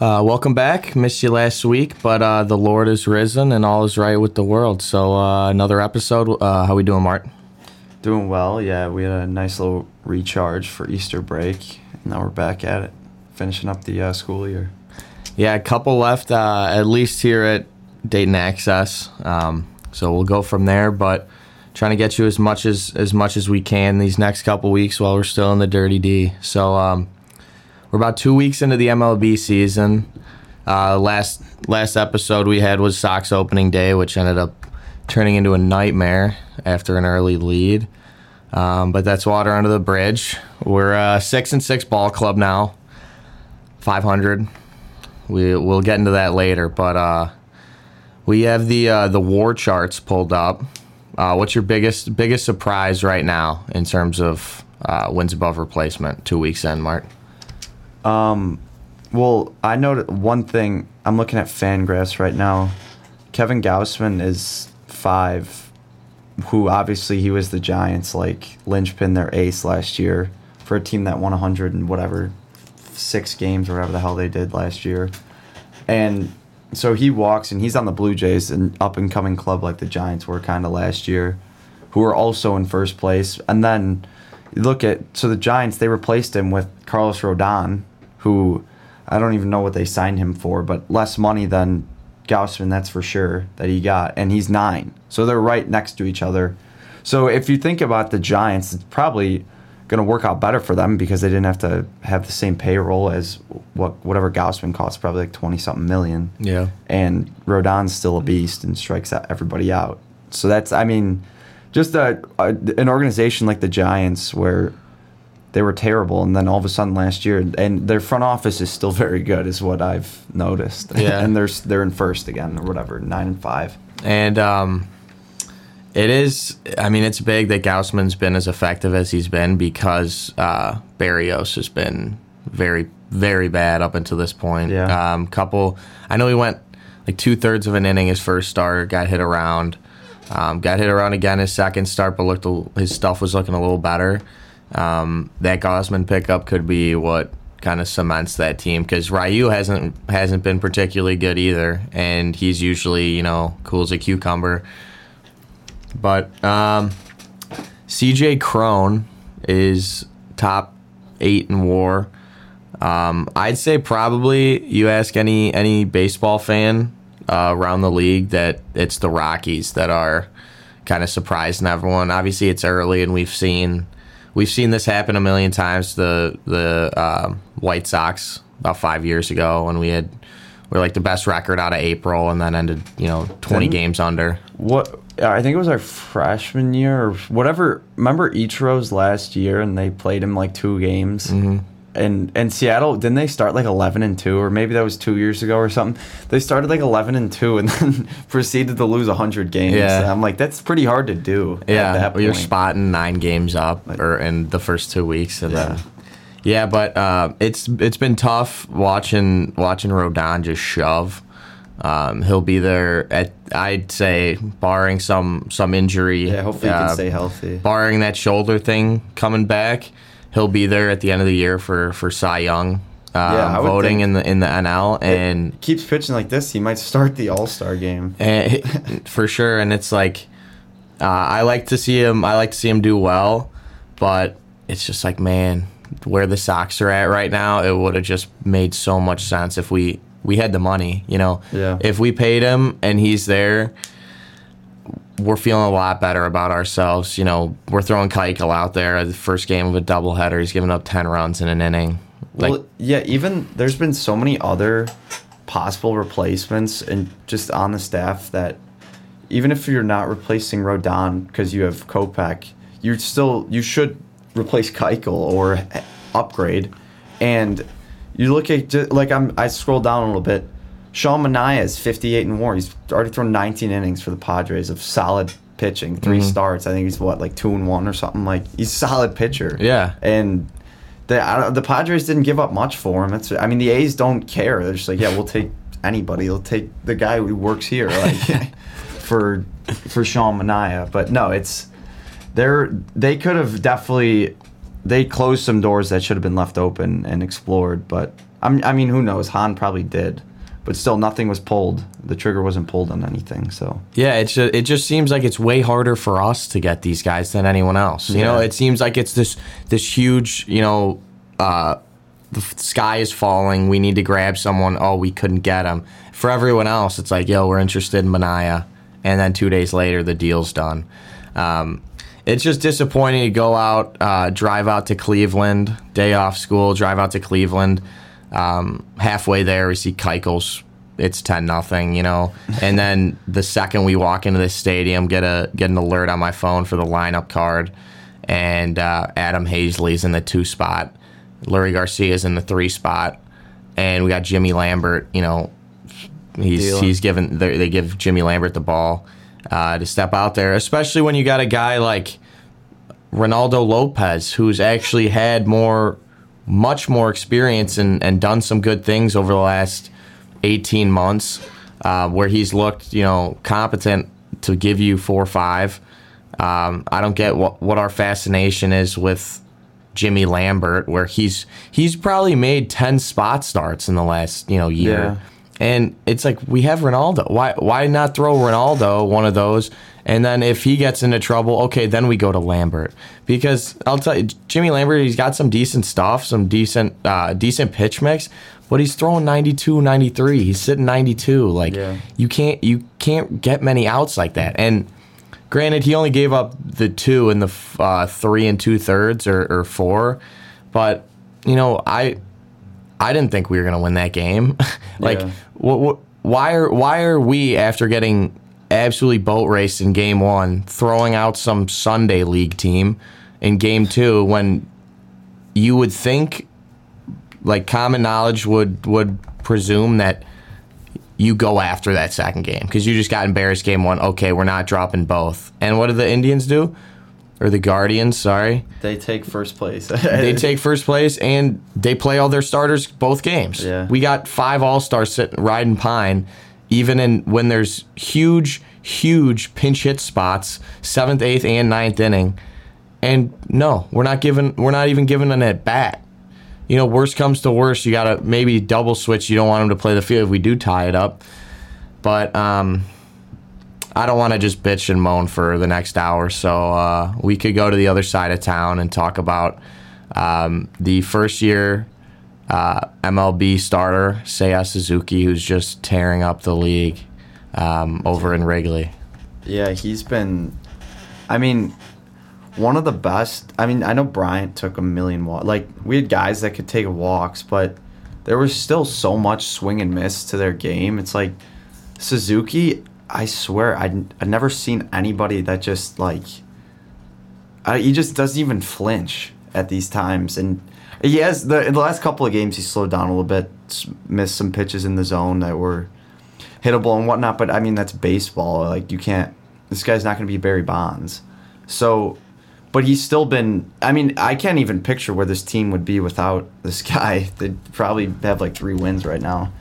Uh, welcome back. Missed you last week, but uh, the Lord is risen and all is right with the world. So uh, another episode. Uh, how we doing, Mart? Doing well, yeah. We had a nice little recharge for Easter break. And now we're back at it, finishing up the uh, school year. Yeah, a couple left, uh, at least here at Dayton Access. Um, so we'll go from there, but trying to get you as much as as much as we can these next couple weeks while we're still in the Dirty D. So um, we're about two weeks into the MLB season. Uh, last last episode we had was Sox opening day, which ended up turning into a nightmare after an early lead. Um, but that's water under the bridge. We're a six and six ball club now, five hundred. We we'll get into that later, but uh, we have the uh, the WAR charts pulled up. Uh, what's your biggest biggest surprise right now in terms of uh, wins above replacement? Two weeks in, Mart. Um, well, I know one thing. I'm looking at Fangraphs right now. Kevin Gausman is five, who obviously he was the Giants like linchpin, their ace last year for a team that won 100 and whatever six games or whatever the hell they did last year, and so he walks and he's on the Blue Jays, an up and coming club like the Giants were kind of last year, who are also in first place, and then. Look at so the Giants they replaced him with Carlos Rodon, who I don't even know what they signed him for, but less money than Gausman, that's for sure, that he got. And he's nine. So they're right next to each other. So if you think about the Giants, it's probably going to work out better for them because they didn't have to have the same payroll as what whatever Gausman costs, probably like 20 something million. Yeah. And Rodon's still a beast and strikes everybody out. So that's, I mean, just a, a, an organization like the Giants where they were terrible, and then all of a sudden last year, and their front office is still very good, is what I've noticed. Yeah, and they're they're in first again or whatever, nine and five. And um, it is, I mean, it's big that Gausman's been as effective as he's been because uh, Berrios has been very very bad up until this point. Yeah. Um, couple, I know he went like two thirds of an inning his first start, got hit around. Um, got hit around again his second start, but looked a, his stuff was looking a little better. Um, that Gausman pickup could be what kind of cements that team because Ryu hasn't hasn't been particularly good either, and he's usually you know cool as a cucumber. But um, CJ Cron is top eight in WAR. Um, I'd say probably you ask any any baseball fan uh, around the league that it's the Rockies that are kind of surprising everyone. Obviously, it's early, and we've seen we've seen this happen a million times. The the uh, White Sox about five years ago when we had we are like the best record out of April, and then ended you know twenty Didn't, games under. What I think it was our freshman year or whatever. Remember Ichiro's last year, and they played him like two games. Mm-hmm and and Seattle didn't they start like 11 and 2 or maybe that was 2 years ago or something. They started like 11 and 2 and then proceeded to lose 100 games. Yeah. I'm like that's pretty hard to do yeah. you're spotting 9 games up like, or in the first 2 weeks and yeah. then yeah. But uh, it's it's been tough watching watching Rodon just shove. Um, he'll be there at I'd say barring some some injury yeah hopefully uh, he can stay healthy. barring that shoulder thing coming back he'll be there at the end of the year for for Cy Young. Um, yeah, voting in the in the NL and keeps pitching like this, he might start the All Star game and, for sure. And it's like uh, I like to see him. I like to see him do well, but it's just like man, where the Sox are at right now, it would have just made so much sense if we we had the money. You know, yeah. if we paid him and he's there we're feeling a lot better about ourselves. You know, we're throwing Keuchel out there the first game of a doubleheader. He's giving up ten runs in an inning. Like, well, yeah. Even there's been so many other possible replacements and just on the staff that even if you're not replacing Rodon because you have Kopech, you still you should replace Keuchel or upgrade. And you look at like I'm I scroll down a little bit Sean Manaea is 58 and WAR. He's already thrown 19 innings for the Padres of solid pitching, 3 mm-hmm. starts. I think he's what like two and one or something. Like he's a solid pitcher. Yeah, and the the Padres didn't give up much for him. It's I mean the A's don't care. They're just like yeah we'll take anybody. They'll take the guy who works here like for for Sean Manaea. But no, it's they're they could have definitely they closed some doors that should have been left open and explored, but I'm, I mean, who knows? Hahn probably did, but still, nothing was pulled. The trigger wasn't pulled on anything. So Yeah, it's just, it just seems like it's way harder for us to get these guys than anyone else. You know, it seems like it's this this huge, you know, uh, the f- sky is falling. We need to grab someone. Oh, we couldn't get him. For everyone else, it's like, yo, we're interested in Manaea, and then two days later, the deal's done. Um, it's just disappointing to go out, uh, drive out to Cleveland, day off school, drive out to Cleveland. Um, halfway there, we see Keuchels. It's ten nothing, you know. And then the second we walk into this stadium, get a get an alert on my phone for the lineup card, and uh, Adam Haseley's in the two spot, Leury Garcia's in the three spot, and we got Jimmy Lambert. You know, he's Dealing. he's given they they give Jimmy Lambert the ball uh, to step out there, especially when you got a guy like Ronaldo Lopez, who's actually had more, much more experience and, and done some good things over the last 18 months, uh, where he's looked, you know, competent to give you four or five. Um, I don't get what, what our fascination is with Jimmy Lambert, where he's he's probably made 10 spot starts in the last, you know, year. Yeah. And it's like we have Ronaldo. Why why not throw Ronaldo one of those? And then if he gets into trouble, okay, then we go to Lambert because I'll tell you, Jimmy Lambert, he's got some decent stuff, some decent uh, decent pitch mix, but he's throwing 92, 93. He's sitting 92. Like Yeah. you can't you can't get many outs like that. And granted, he only gave up the two in the uh, three and two thirds or, or four, but you know I I didn't think we were gonna win that game. like, Yeah. what, what, why are why are we after getting absolutely boat raced in game one, throwing out some Sunday league team in game two when you would think, like common knowledge would would presume that you go after that second game because you just got embarrassed game one. Okay, we're not dropping both. And what do the Indians do? Or the Guardians? Sorry they take first place. they take first place and they play all their starters both games. Yeah. We got five all stars sitting riding pine, even in when there's huge, huge pinch hit spots, seventh, eighth, and ninth inning. And no, we're not giving we're not even giving an at bat. You know, worst comes to worst, you gotta maybe double switch. You don't want them to play the field if we do tie it up. But um I don't want to just bitch and moan for the next hour, so uh, we could go to the other side of town and talk about um, the first year uh, MLB starter Seiya Suzuki, who's just tearing up the league um, over in Wrigley. Yeah, he's been. I mean, one of the best. I mean, I know Bryant took a million walks. Like we had guys that could take walks, but there was still so much swing and miss to their game. It's like Suzuki. I swear, I I've never seen anybody that just like. I, he just doesn't even flinch at these times, and he has the in the last couple of games he slowed down a little bit, missed some pitches in the zone that were hittable and whatnot. But I mean, that's baseball. Like you can't. This guy's not going to be Barry Bonds. So, but he's still been. I mean, I can't even picture where this team would be without this guy. They'd probably have like three wins right now.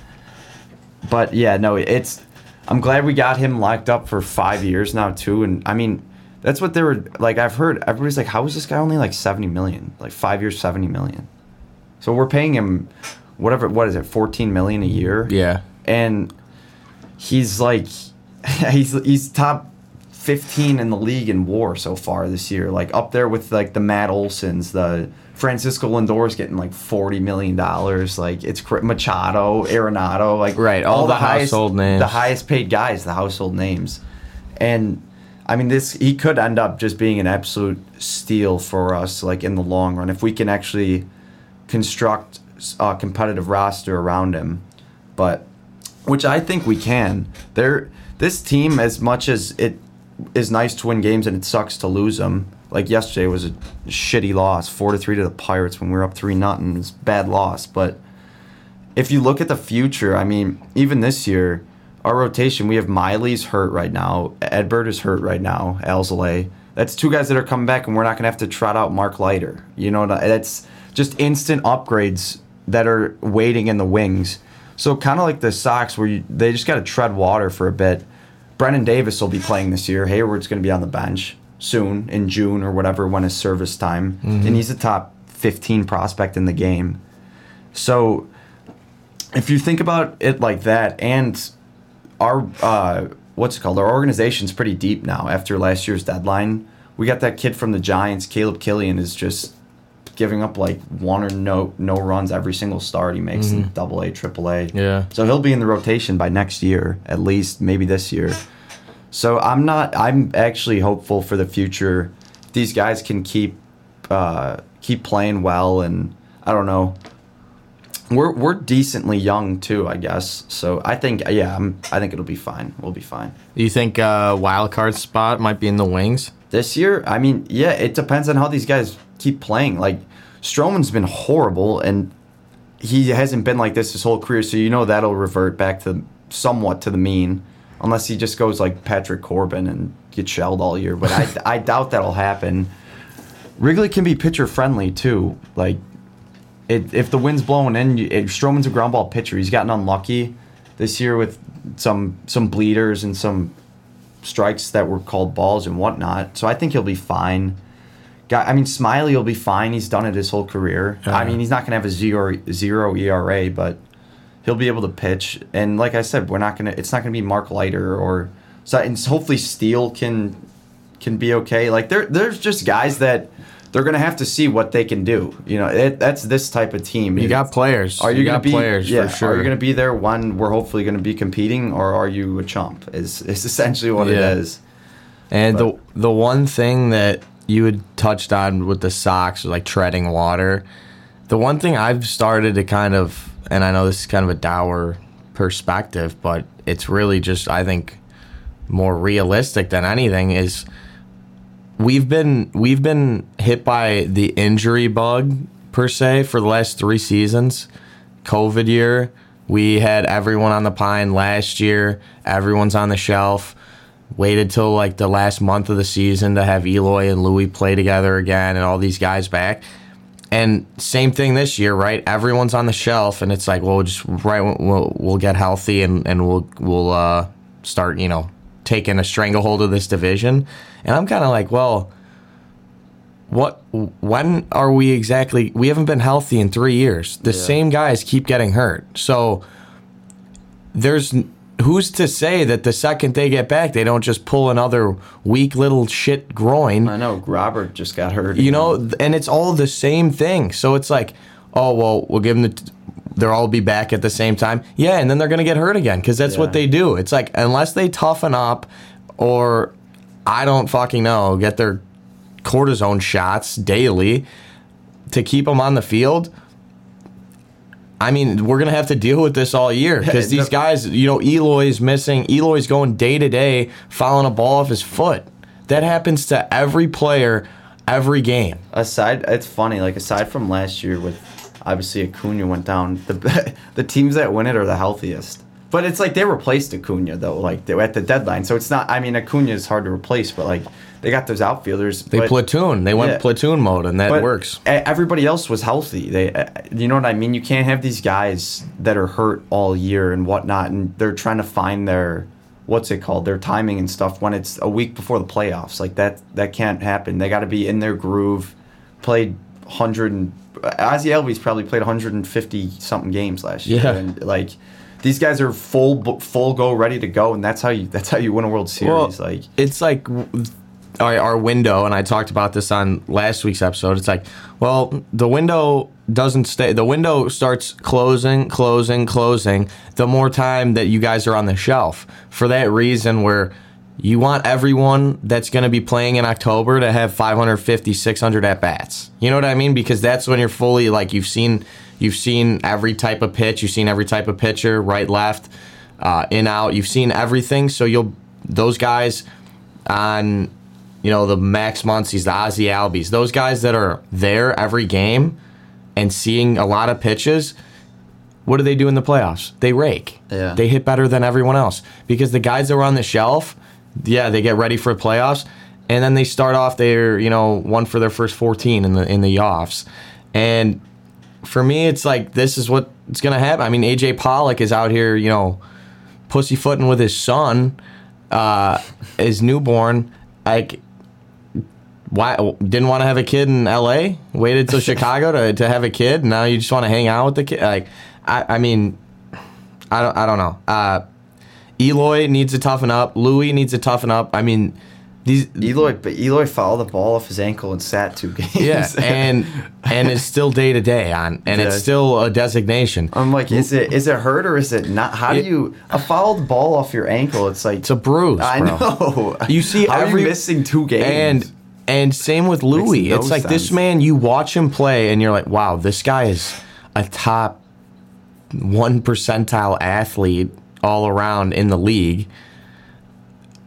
But yeah, no, it's. I'm glad we got him locked up for five years now too. And I mean, that's what they were like. I've heard everybody's like, how is this guy only like 70 million? Like five years, 70 million. So we're paying him, whatever. What is it, 14 million a year? Yeah. and he's like he's he's top 15 in the league in war so far this year like up there with like the Matt Olsons the Francisco Lindor's getting like 40 million dollars like it's Machado Arenado like Right, all the highest, household names. the highest paid guys the household names and I mean this he could end up just being an absolute steal for us like in the long run if we can actually construct a competitive roster around him but which I think we can. There, this team, as much as it is nice to win games and it sucks to lose them. Like yesterday was a shitty loss, four to three to the Pirates when we were up three nothing. It's a bad loss, but if you look at the future, I mean, even this year, our rotation, we have Miley's hurt right now. Adbert is hurt right now. Alzolay. That's two guys that are coming back, and we're not gonna have to trot out Mark Leiter. You know, that's just instant upgrades that are waiting in the wings. So kind of like the Sox, where you, they just got to tread water for a bit. Brennen Davis will be playing this year. Heyward's going to be on the bench soon in June or whatever when his service time, and he's a top 15 prospect in the game. So if you think about it like that, and our uh, what's it called? Our organization's pretty deep now after last year's deadline. We got that kid from the Giants, Caleb Killian, is just giving up like one or no no runs every single start he makes in Double A, Triple A. Yeah. So he'll be in the rotation by next year, at least maybe this year. So I'm not. I'm actually hopeful for the future. These guys can keep uh, keep playing well, and I don't know. We're we're decently young too, I guess. So I think yeah, I'm, I think it'll be fine. We'll be fine. Do you think uh, wild card spot might be in the wings? This year, I mean, yeah, it depends on how these guys keep playing. Like Stroman's been horrible, and he hasn't been like this his whole career. So you know that'll revert back to somewhat to the mean, unless he just goes like Patrick Corbin and gets shelled all year. But I I doubt that'll happen. Wrigley can be pitcher friendly too. Like, it, if the wind's blowing in, it, Stroman's a ground ball pitcher. He's gotten unlucky this year with some some bleeders and some strikes that were called balls and whatnot. So I think he'll be fine. Guy, I mean, Smiley will be fine. He's done it his whole career. I mean, he's not going to have a zero zero ERA, but he'll be able to pitch. And like I said, we're not going to. It's not going to be Mark Leiter or so. And hopefully, Steele can can be okay. Like there, there's just guys that they're going to have to see what they can do. You know, it, that's this type of team. You got players. Are you, got gonna be players yeah, for sure? Are you going to be there when we're hopefully going to be competing, or are you a chump? Is is essentially what Yeah. it is. And But- the the one thing that you had touched on with the Sox, like treading water, the one thing I've started to kind of, and I know this is kind of a dour perspective, but it's really just I think more realistic than anything is we've been we've been hit by the injury bug per se for the last three seasons. COVID year, we had everyone on the pine last year. Everyone's on the shelf. Waited till like the last month of the season to have Eloy and Luis play together again, and all these guys back. And same thing this year, right? Everyone's on the shelf, and it's like, well, just right, we'll we'll get healthy, and and we'll we'll uh, start, you know, taking a stranglehold of this division. And I'm kind of like, well, what? When are we exactly? We haven't been healthy in three years. The Yeah. same guys keep getting hurt, so there's who's to say that the second they get back, they don't just pull another weak little shit groin I know Robert just got hurt. you know, th- and it's all the same thing. So it's like, oh well, we'll give them the. T- they'll all be back at the same time. Yeah, and then they're gonna get hurt again because that's what they do. It's like unless they toughen up, or I don't fucking know, get their cortisone shots daily to keep them on the field. I mean, we're gonna have to deal with this all year because these guys, you know, Eloy's missing. Eloy's going day to day, fouling a ball off his foot. That happens to every player, every game. aside, it's funny. Like aside from last year, with obviously Acuna went down. The the teams that win it are the healthiest. But it's like they replaced Acuna though, like they at the deadline. So it's not. I mean, Acuna is hard to replace, but like they got those outfielders. They but, platoon. They went Yeah. platoon mode, and that but works. Everybody else was healthy. They, uh, you know what I mean. You can't have these guys that are hurt all year and whatnot, and they're trying to find their what's it called, their timing and stuff when it's a week before the playoffs. Like that, that can't happen. They got to be in their groove. Played hundred and Ozzy Albies probably played 150 something games last year, Yeah. and like. These guys are full, full go, ready to go, and that's how you. That's how you win a World Series. like, it's like our, our window, and I talked about this on last week's episode. It's like, well, the window doesn't stay. The window starts closing, closing, closing. The more time that you guys are on the shelf, for that reason, where you want everyone that's going to be playing in October to have 550, 600 at bats. You know what I mean? Because that's when you're fully like you've seen you've seen every type of pitch, you've seen every type of pitcher, right, left, uh, in, out. You've seen everything. So you'll those guys on you know the Max Muncies, the Ozzy Albies, those guys that are there every game and seeing a lot of pitches. What do they do in the playoffs? They rake. Yeah. They hit better than everyone else because the guys that were on the shelf, yeah, they get ready for the playoffs, and then they start off their you know one for their first fourteen in the in the offs, and for me it's like this is what's gonna happen. I mean AJ Pollock is out here you know pussyfooting with his son, uh, his newborn, like. Why didn't want to have a kid in L.A. Waited till Chicago to, to have a kid. Now you just want to hang out with the kid. Like, I, I mean, I don't. I don't know. Uh, Eloy needs to toughen up. Luis needs to toughen up. I mean, these. Eloy, but Eloy fouled the ball off his ankle and sat two games. Yeah, and and it's still day to day on, and Yeah. it's still a designation. I'm like, is it is it hurt or is it not? How do you a fouled ball off your ankle? It's like It's a bruise, I bro. know. You see How every are you missing two games? and and same with Luis. no it's like this man. You watch him play, and you're like, wow, this guy is a top one percentile athlete all around in the league.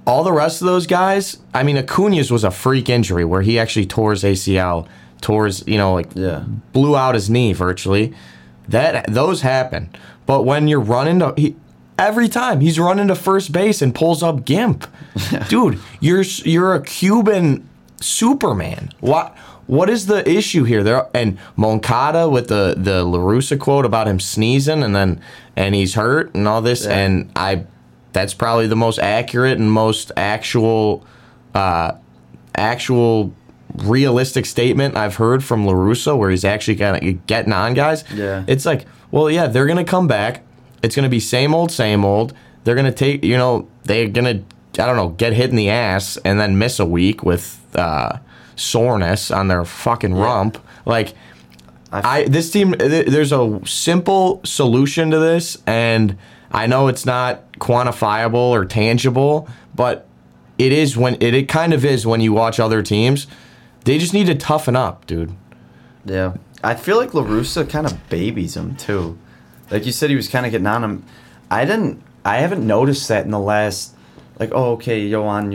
All the rest of those guys, I mean, Acuna's was a freak injury where he actually tore his ACL, tore his, you know, like Yeah. blew out his knee virtually. That those happen, but when you're running to he, every time he's running to first base and pulls up Gimp, dude, you're you're a Cuban Superman. What what is the issue here? There and Moncada with the the La Russa quote about him sneezing and then and he's hurt and all this Yeah. and I that's probably the most accurate and most actual uh actual realistic statement I've heard from La Russa where he's actually kind of getting on guys. Yeah. It's like, well, yeah, they're going to come back. It's going to be same old, same old. They're going to take, you know, they're going to, I don't know, get hit in the ass and then miss a week with uh, soreness on their fucking rump. Like, I this team th- there's a simple solution to this and I know it's not quantifiable or tangible, but it is when it, it kind of is when you watch other teams. They just need to toughen up, dude. Yeah. I feel like La Russa kind of babies him too. Like you said he was kind of getting on him. I didn't I haven't noticed that in the last like oh okay, yo on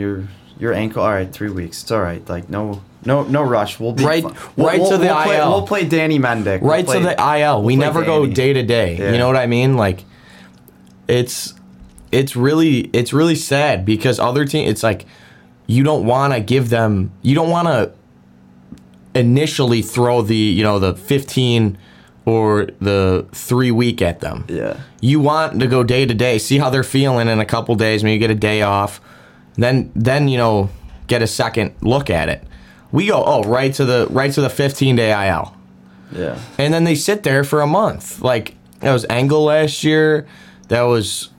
your ankle all right, 3 weeks. It's all right. Like no no no rush. We'll be Right- fine. right we'll, to the we'll play, IL. We'll play Danny Mendick. We'll Right play- to the IL. we never go day to day. Yeah. You know what I mean? Like it's it's really it's really sad because other team it's like you don't want to give them you don't want to initially throw the, you know, the 15 or the 3 week at them. Yeah. You want to go day to day, see how they're feeling in a couple days, maybe get a day off. Then then you know, get a second look at it. We go, oh, right to the right to the 15 day IL Yeah. and then they sit there for a month. Like that was Engel last year. That was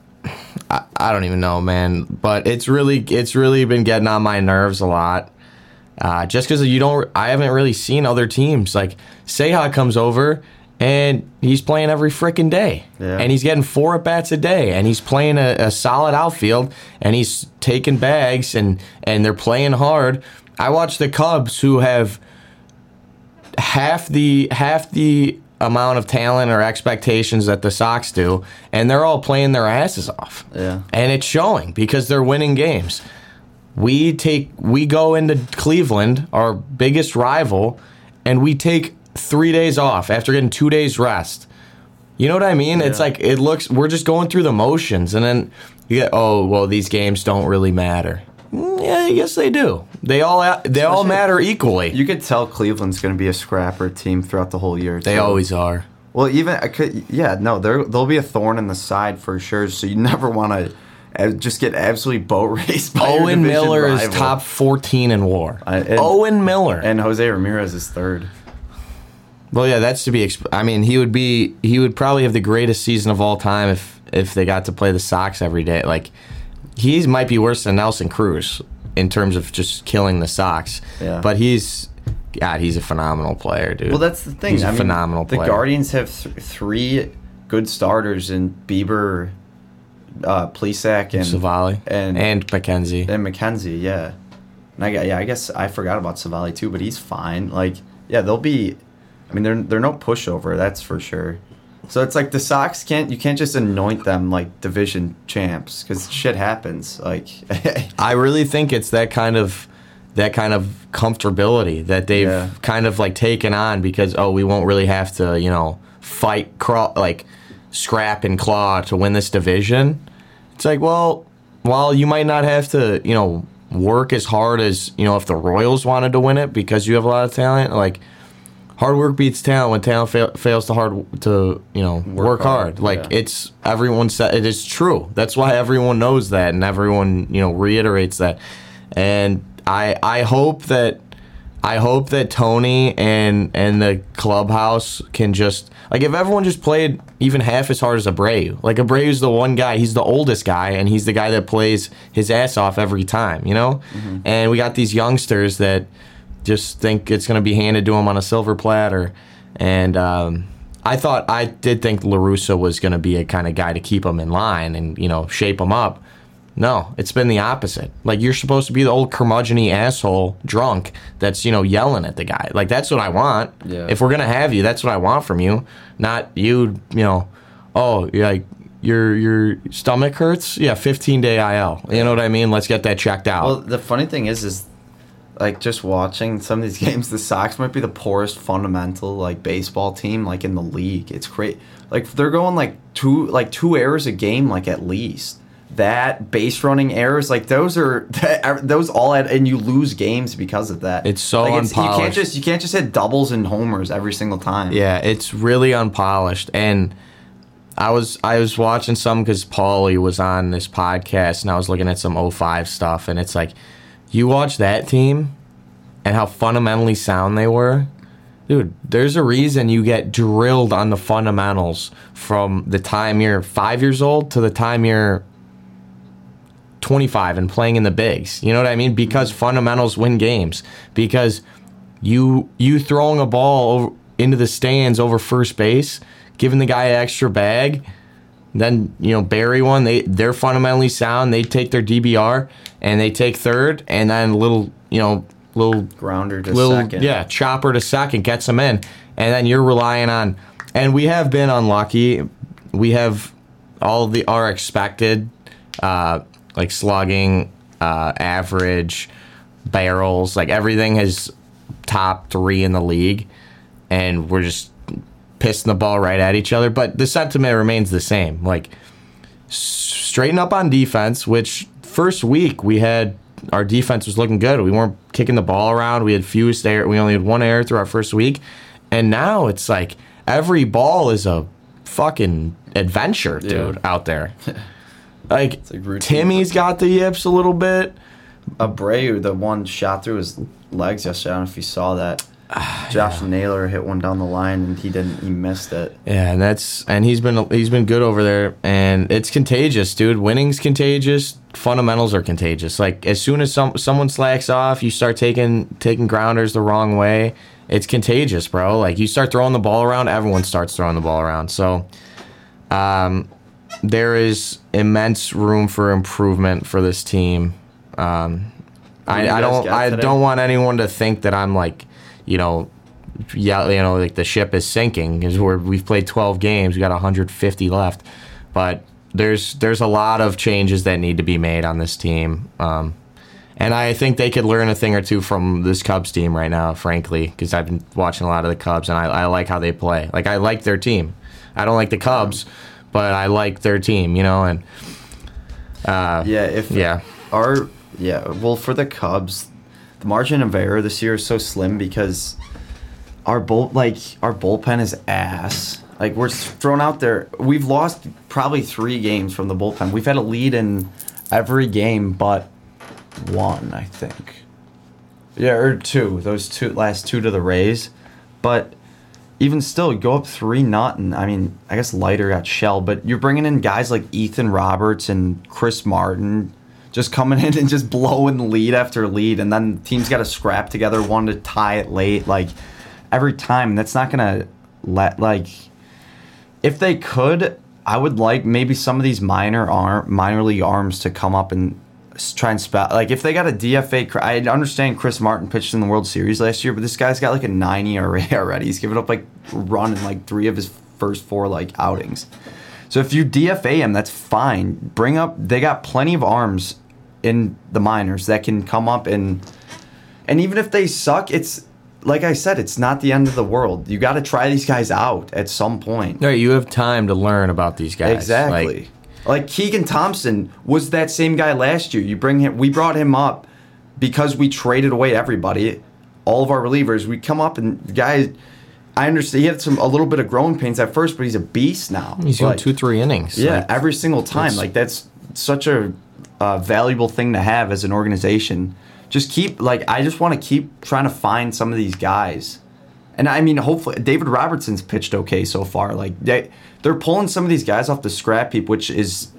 I, I don't even know, man. But it's really it's really been getting on my nerves a lot. Uh, just because you don't, I haven't really seen other teams like Seiya comes over and he's playing every freaking day, Yeah. and he's getting four at bats a day, and he's playing a, a solid outfield, and he's taking bags, and and they're playing hard. I watch the Cubs who have half the half the amount of talent or expectations that the Sox do, and they're all playing their asses off. Yeah. And it's showing because they're winning games. We take we go into Cleveland, our biggest rival, and we take 3 days off after getting 2 days rest. You know what I mean? It's like it looks we're just going through the motions and then you get oh, well these games don't really matter. Mm, Yeah, yes they do. They all they all matter equally. You could tell Cleveland's going to be a scrapper team throughout the whole year. they always are. Well, even I could, yeah, no, there there'll be a thorn in the side for sure. So you never want to uh, just get absolutely boat raced. By Owen Miller is top 14 in WAR. I- and- Owen Miller. and Jose Ramirez is third. Well, yeah, that's to be. Exp- I mean, he would be. He would probably have the greatest season of all time if if they got to play the Sox every day. Like, he might be worse than Nelson Cruz in terms of just killing the Sox. Yeah. But he's, God, he's a phenomenal player, dude. Well, that's the thing. He's a I mean, phenomenal The player. Guardians have th- three good starters in Bieber, uh, Plesac, and Civale and and McKenzie. and McKenzie. Yeah, and I yeah. I guess I forgot about Civale too, but he's fine. Like yeah, they'll be. I mean, they're they're no pushover. That's for sure. So it's like the Sox can't you can't just anoint them like division champs because shit happens. Like I really think it's that kind of that kind of comfortability that they've Yeah. kind of like taken on because oh we won't really have to you know fight crawl like scrap and claw to win this division. It's like well while you might not have to you know work as hard as you know if the Royals wanted to win it because you have a lot of talent like hard work beats talent when talent fail, fails to hard to you know work, hard. hard, Like yeah. it's everyone said it is true. That's why everyone knows that and everyone you know reiterates that. And I I hope that I hope that Tony and and the clubhouse can just like if everyone just played even half as hard as Abreu. Like Abreu's the one guy, he's the oldest guy, and he's the guy that plays his ass off every time, you know. Mm-hmm. And we got these youngsters that just think it's going to be handed to him on a silver platter. And um, I thought I did think La Russa was going to be a kind of guy to keep him in line and you know shape them up. No, it's been the opposite. Like you're supposed to be the old curmudgeony asshole drunk that's you know yelling at the guy. Like that's what I want. Yeah. If we're gonna have you, that's what I want from you. Not you. You know. Oh, you're like your your stomach hurts. Yeah, 15 day IL. You know what I mean? Let's get that checked out. Well, the funny thing is, is like just watching some of these games, the Sox might be the poorest fundamental like baseball team like in the league. It's great. Like they're going like two like two errors a game, like at least. That base running errors, like those are er, those all add, and you lose games because of that. It's so like you can't just you can't just hit doubles and homers every single time. Yeah, it's really unpolished. And I was I was watching some because Paulie was on this podcast, and I was looking at some 05 stuff, and it's like, you watch that team, and how fundamentally sound they were. Dude, there's a reason you get drilled on the fundamentals from the time you're five years old to the time you're 25 and playing in the bigs. You know what I mean? Because fundamentals win games. Because you you throwing a ball over, into the stands over first base, giving the guy an extra bag, then you know bury one. They they're fundamentally sound. They take their DBR and they take third, and then little you know little Grounder to little second. yeah chopper to second gets them in, and then you're relying on. And we have been unlucky. We have all the our expected uh, like slugging, uh, average, barrels, like everything has top three in the league, and we're just pissing the ball right at each other. But the sentiment remains the same. Like straighten up on defense. Which first week we had our defense was looking good. We weren't kicking the ball around. We had fewest error. We only had one error through our first week, and now it's like every ball is a fucking adventure, dude, out there. Like, like. Timmy's got the yips a little bit. Abreu, the one shot through his legs yesterday. I don't know if you saw that. Josh Naylor hit one down the line and he didn't. He missed it. Yeah, and that's and he's been he's been good over there, and it's contagious, dude. Winning's contagious. Fundamentals are contagious. Like as soon as some someone slacks off, you start taking taking grounders the wrong way. It's contagious, bro. Like you start throwing the ball around, everyone starts throwing the ball around. So, um, there is immense room for improvement for this team. Um, I, I don't I today? don't want anyone to think that I'm like, you know, yeah, you know, like the ship is sinking because we're we've played 12 games, we got 150 left, but there's there's a lot of changes that need to be made on this team, um, and I think they could learn a thing or two from this Cubs team right now, frankly, because I've been watching a lot of the Cubs and I, I like how they play. Like I like their team. I don't like the Cubs, but I like their team, you know, and uh, Yeah, if yeah. our yeah, well for the Cubs, the margin of error this year is so slim because our bull like our bullpen is ass. Like we're thrown out there. We've lost probably three games from the bullpen. We've had a lead in every game but one, I think. Yeah, or two. Those two last two to the Rays, but even still, go up three nothing. I mean, I guess Leiter got shell, but you're bringing in guys like Ethan Roberts and Chris Martin, just coming in and just blowing lead after lead, and then teams got to scrap together one to tie it late. Like every time, that's not gonna let like. If they could, I would like maybe some of these minor arm, minor league arms to come up and try and spell. Like if they got a DFA, I understand Chris Martin pitched in the World Series last year, but this guy's got like a 9 ERA already. He's given up like run in like three of his first four like outings. So if you DFA him, that's fine. Bring up. They got plenty of arms in the minors that can come up and and even if they suck, it's like I said, it's not the end of the world. You got to try these guys out at some point. Right, you have time to learn about these guys. Exactly. Like, Like, Keegan Thompson was that same guy last year. You bring him. We brought him up because we traded away everybody, all of our relievers. We come up and the guy. I understand he had some a little bit of growing pains at first, but he's a beast now. he's going two, three innings. Yeah, Like, every single time. it's- Like that's such a uh, valuable thing to have as an organization just keep like I just want to keep trying to find some of these guys. And I mean, hopefully, David Robertson's pitched okay so far. Like they, they're pulling some of these guys off the scrap heap, which is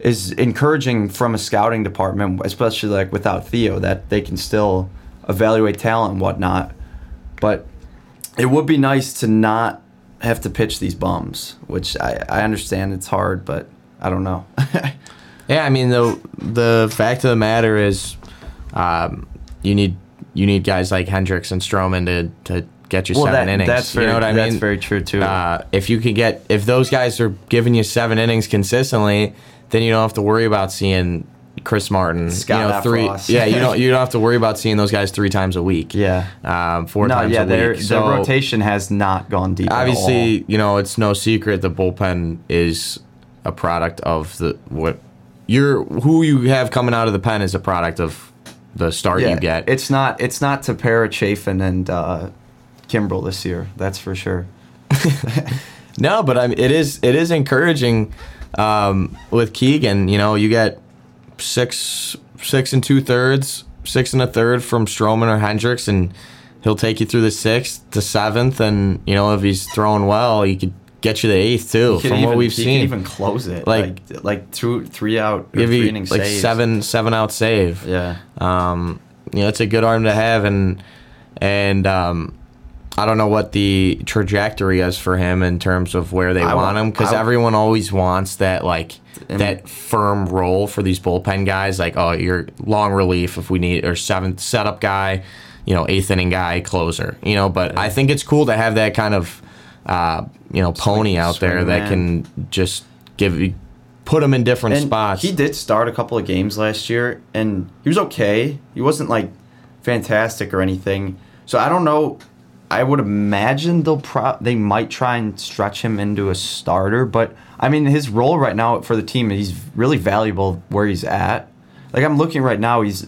is encouraging from a scouting department, especially like without Theo, that they can still evaluate talent and whatnot. But it would be nice to not have to pitch these bums, which I, I understand it's hard, but I don't know. Yeah, I mean the the fact of the matter is, um, you need you need guys like Hendricks and Stroman to to get you well, seven that, innings. that's very, you know what I that's mean? very true too. Uh, if you could get if those guys are giving you seven innings consistently, then you don't have to worry about seeing Chris Martin. Scott you know, three. Yeah, you don't you don't have to worry about seeing those guys three times a week. yeah. um, four No, times yeah, a week. their So rotation has not gone deep. at all. obviously, you know, it's no secret the bullpen is a product of the what you're who you have coming out of the pen is a product of the start yeah, you get. it's not it's not to Tepera, Chafin, and uh, Kimbrel this year. That's for sure. No, but I mean, it is it is encouraging um, with Keegan. You know, you get six six and two thirds, six and a third from Stroman or Hendricks, and he'll take you through the sixth to seventh. And you know, if he's throwing well, he could get you the eighth too. From even, what we've seen, even close it. Like- Like like, two three out give three you inning like saves. seven seven out save. Yeah. Um, you know, it's a good arm to have, and and um, I don't know what the trajectory is for him in terms of where they I want wa- him because everyone always wants that like that firm role for these bullpen guys. Like, oh, you're long relief if we need or seventh setup guy, you know, eighth inning guy, closer. You know, but I think it's cool to have that kind of uh, you know pony out there swing that man. can just give you put him in different And spots. He did start a couple of games last year, and he was okay. He wasn't like fantastic or anything. So I don't know. I would imagine they'll pro- they might try and stretch him into a starter, but I mean his role right now for the team, he's really valuable where he's at. Like I'm looking right now, he's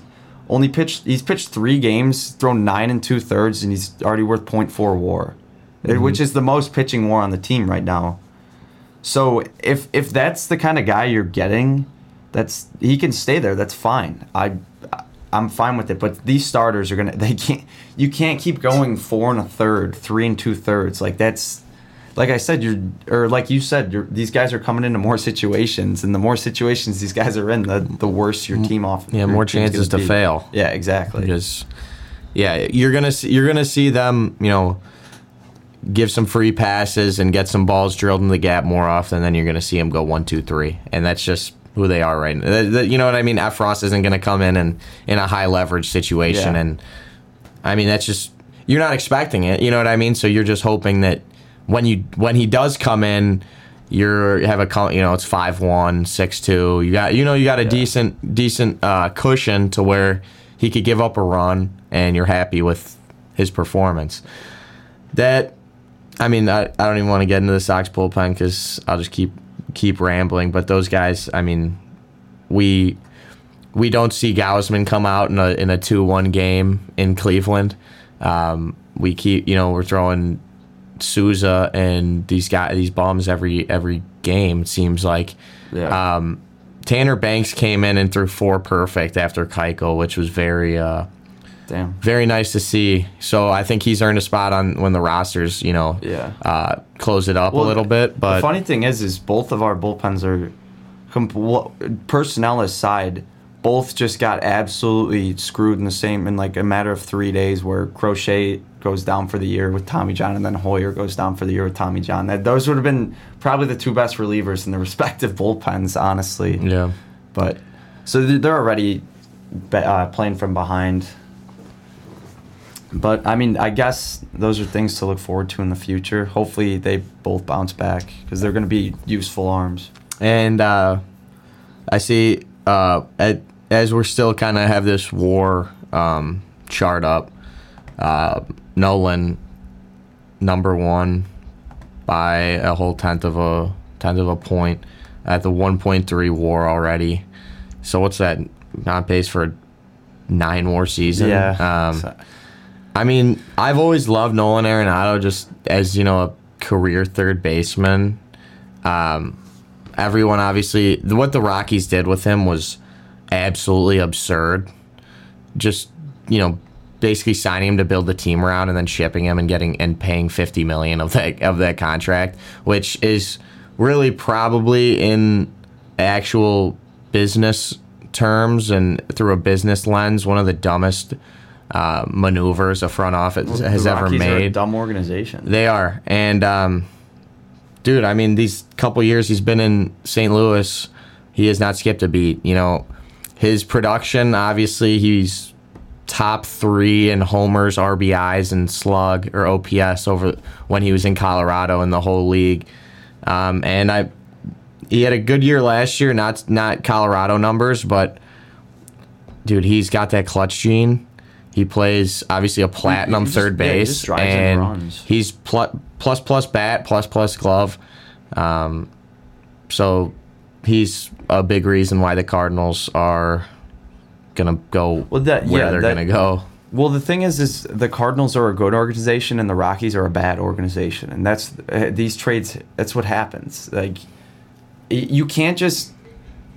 only pitched he's pitched three games, thrown nine and two thirds, and he's already worth 0.4 WAR, which mm-hmm. is the most pitching WAR on the team right now. So if if that's the kind of guy you're getting, that's he can stay there. That's fine. I I'm fine with it. But these starters are gonna they can't you can't keep going four and a third, three and two thirds. Like that's like I said, you're or like you said, you're, these guys are coming into more situations, and the more situations these guys are in, the the worse your mm-hmm. team off. yeah, more chances to be. fail. Yeah, exactly. because yeah you're gonna see you're gonna see them you know give some free passes and get some balls drilled in the gap more often then you're gonna see them go one two three. And that's just who they are right now. You know what I mean? Effross isn't gonna come in and in a high leverage situation Yeah. and I mean that's just you're not expecting it you know what I mean? So you're just hoping that when you when he does come in you're you have a you know it's five one six two. You got you know you got a decent decent uh, cushion to where he could give up a run and you're happy with his performance. That I mean I, I don't even want to get into the Sox bullpen because I'll just keep keep rambling but those guys I mean we we don't see Gausman come out in a in a two one game in Cleveland um, we keep you know we're throwing Sousa and these guys, these bombs every every game. It seems like. Yeah. Um, Tanner Banks came in and threw four perfect after Keuchel, which was very uh, Damn. very nice to see. So I think he's earned a spot on when the rosters, you know, Yeah. uh, close it up Well, a little bit. the But funny thing is, is both of our bullpens are, com- wha- personnel aside, both just got absolutely screwed in the same in like a matter of three days. Where Crochet goes down for the year with Tommy John, and then Heuer goes down for the year with Tommy John. That those would have been probably the two best relievers in the respective bullpens, honestly. yeah, But so they're they're already uh, playing from behind. But I mean, I guess those are things to look forward to in the future. Hopefully, they both bounce back because they're going to be useful arms. and uh, I see uh, at, as we're still kind of have this war um, chart up. Uh, Nolan number one by a whole tenth of a tenth of a point at the 1.3 WAR already. So what's that? On pace for nine WAR season. Yeah. Um, So- I mean, I've always loved Nolan Arenado just as, you know, a career third baseman. Um, everyone obviously, what the Rockies did with him was absolutely absurd. Just you know, basically signing him to build the team around and then shipping him and getting and paying 50 million of that of that contract, which is really probably in actual business terms and through a business lens one of the dumbest uh, maneuvers a front office has ever Rockies are a made. dumb organization. They are, and um, dude, I mean, these couple years he's been in St. Louis, he has not skipped a beat. You know, his production, obviously, he's top three in homers, RBIs, and slug or OPS over when he was in Colorado in the whole league. Um, and I, he had a good year last year, not not Colorado numbers, but dude, he's got that clutch gene. He plays obviously a platinum just- third yeah, base, in and runs. he's pl- plus plus bat, plus plus glove. Um, so he's a big reason why the Cardinals are gonna go Well, that- where yeah, they're that- gonna go. Well, the thing is, is the Cardinals are a good organization and the Rockies are a bad organization, and that's uh, these trades. That's what happens. Like, you can't just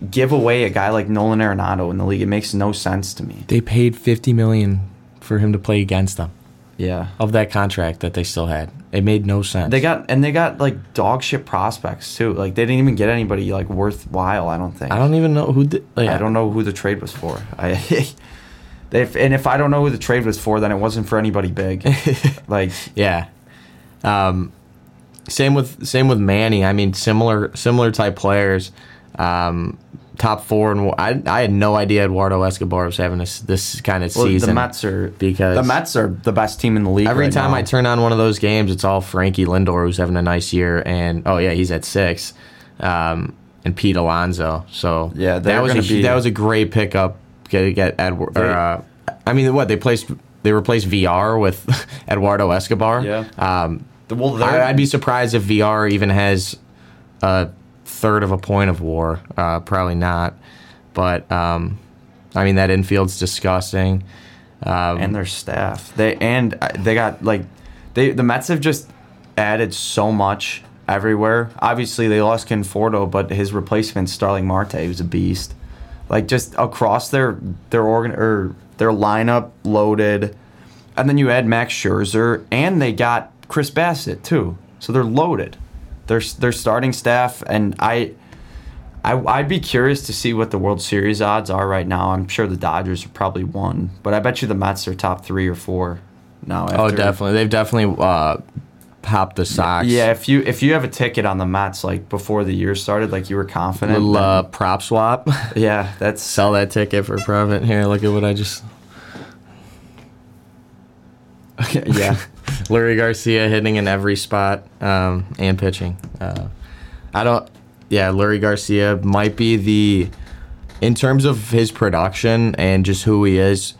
give away a guy like Nolan Arenado in the league. It makes no sense to me. They paid fifty million for him to play against them Yeah, of that contract that they still had. It made no sense. they got and they got like dog shit prospects too. Like they didn't even get anybody like worthwhile. I don't think. I don't even know who. Did, like, I don't know who the trade was for. I. If, and if I don't know who the trade was for, then it wasn't for anybody big. like Yeah. Um, same with same with Manny. I mean, similar similar type players. Um, top four, and I I had no idea Eduardo Escobar was having this this kind of well, season. the Mets are because the Mets are the best team in the league. Every right time now. I turn on one of those games, it's all Frankie Lindor who's having a nice year, and oh yeah, he's at six, um, and Pete Alonso. So Yeah, that was a, be- that was a great pickup. Get get Edward. They- or, uh, I mean, what they placed they replaced Villar with Eduardo Escobar. Yeah. Um, The- well, I, I'd be surprised if Villar even has a third of a point of WAR. Uh, probably not. But um, I mean, that infield's disgusting. Um, and their staff. They and uh, they got like they the Mets have just added so much everywhere. Obviously, they lost Conforto, but his replacement Starling Marte was a beast. Like just across their their organ or their lineup loaded, and then you add Max Scherzer, and they got Chris Bassitt too. So they're loaded. Their their starting staff, and I. I, I'd be curious to see what the World Series odds are right now. I'm sure the Dodgers are probably one, but I bet you the Mets are top three or four now. Oh, definitely. They've definitely uh, popped the Sox. Yeah, if you if you have a ticket on the Mets like before the year started, like you were confident. Little uh, prop swap. yeah, that's Sell that ticket for profit. Here, look at what I just. yeah. Leury Garcia hitting in every spot um, and pitching. Uh, I don't. Yeah, Leury Garcia might be the, in terms of his production and just who he is,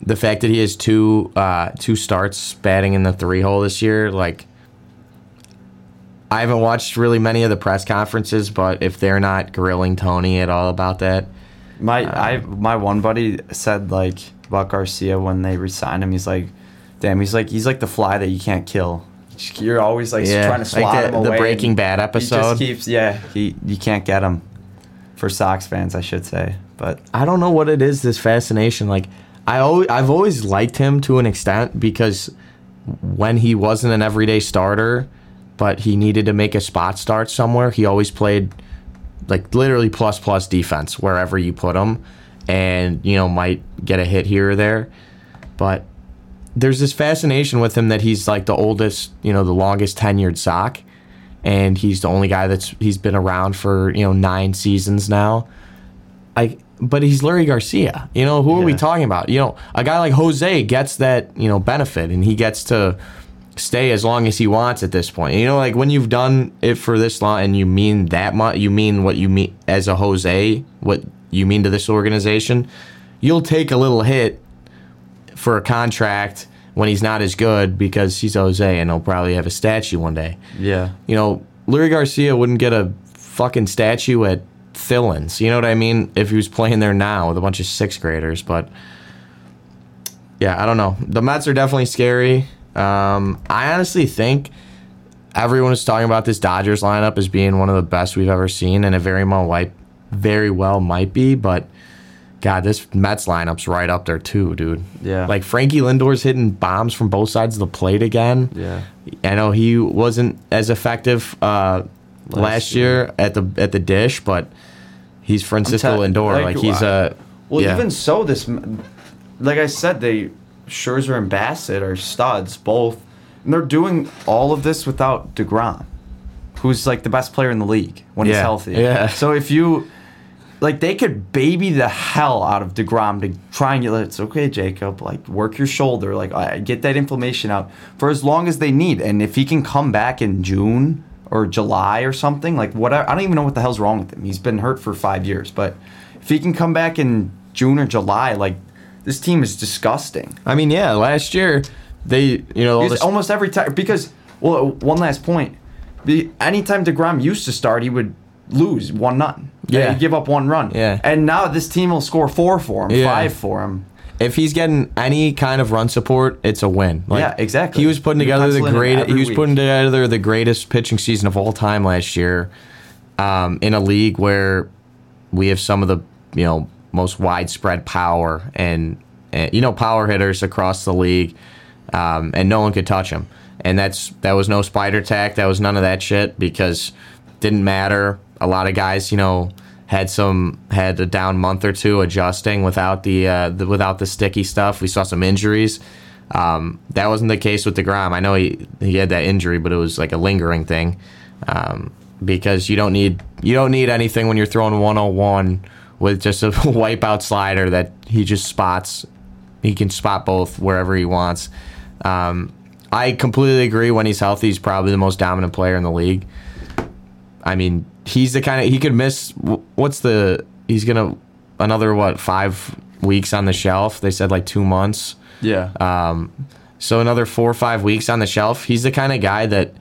the fact that he has two uh, two starts batting in the three hole this year, like. I haven't watched really many of the press conferences, but if they're not grilling Tony at all about that, My I my one buddy said like about Garcia when they resigned him. He's like, damn. He's like he's like the fly that you can't kill. You're always like yeah, trying to swat like him the, away. the Breaking and Bad He episode. just keeps yeah. He you can't get him. For Sox fans, I should say, but I don't know what it is. This fascination, like I always, I've always liked him to an extent because when he wasn't an everyday starter, but he needed to make a spot start somewhere, he always played like literally plus plus defense wherever you put him, and you know might get a hit here or there, but there's this fascination with him that he's like the oldest, you know, the longest tenured sock, and he's the only guy that's he's been around for you know nine seasons now. I but he's Leury Garcia. You know, who are we talking about? You know, a guy like Jose gets that, you know, benefit and he gets to stay as long as he wants at this point. You know, like when you've done it for this long and you mean that much, you mean what you mean as a Jose, what you mean to this organization, you'll take a little hit for a contract when he's not as good because he's Jose and he'll probably have a statue one day yeah. you know, Leury Garcia wouldn't get a fucking statue at Thillins. You know what I mean? If he was playing there now with a bunch of sixth graders, but yeah, I don't know. The Mets are definitely scary. Um, I honestly think everyone is talking about this Dodgers lineup as being one of the best we've ever seen, and it very well might, very well might be. But God, this Mets lineup's right up there too, dude. Yeah. Like Frankie Lindor's hitting bombs from both sides of the plate again. Yeah. I know he wasn't as effective uh, last, year. year. at the at the dish, but he's Francisco Lindor. like, Like, he's a Well, yeah. even so, this, like I said, they Scherzer and Bassitt are studs both, and they're doing all of this without Degrom, who's like the best player in the league when he's healthy. yeah. So if you, like, they could baby the hell out of Degrom to try and get. It's okay, Jacob. Like, work your shoulder. Like, get that inflammation out for as long as they need, and if he can come back in June. Or July or something like whatever. I don't even know what the hell's wrong with him. He's been hurt for five years, but if he can come back in June or July, like this team is disgusting. I mean, yeah, last year they you know this, almost every time, because well, one last point, the anytime Degrom used to start, he would lose one nothing. Yeah. he'd give up one run. Yeah. and now this team will score four for him, Yeah. five for him. if he's getting any kind of run support, it's a win. Like, Yeah, exactly. He was putting together the great. He was week. putting together the greatest pitching season of all time last year, um, in a league where we have some of the you know most widespread power and, and you know power hitters across the league, um, and no one could touch him. And that's that was no spider tack. That was none of that shit because didn't matter. A lot of guys, you know, had some had a down month or two adjusting without the, uh, the without the sticky stuff. We saw some injuries. Um, that wasn't the case with Degrom. I know he he had that injury, but it was like a lingering thing. Um, because you don't need you don't need anything when you're throwing 101 with just a wipeout slider that he just spots. He can spot both wherever he wants. Um, I completely agree. When he's healthy, he's probably the most dominant player in the league. I mean, he's the kind of he could miss. What's the? He's gonna another what five weeks on the shelf? They said like two months. Yeah, Um, so another four or five weeks on the shelf. He's the kind of guy that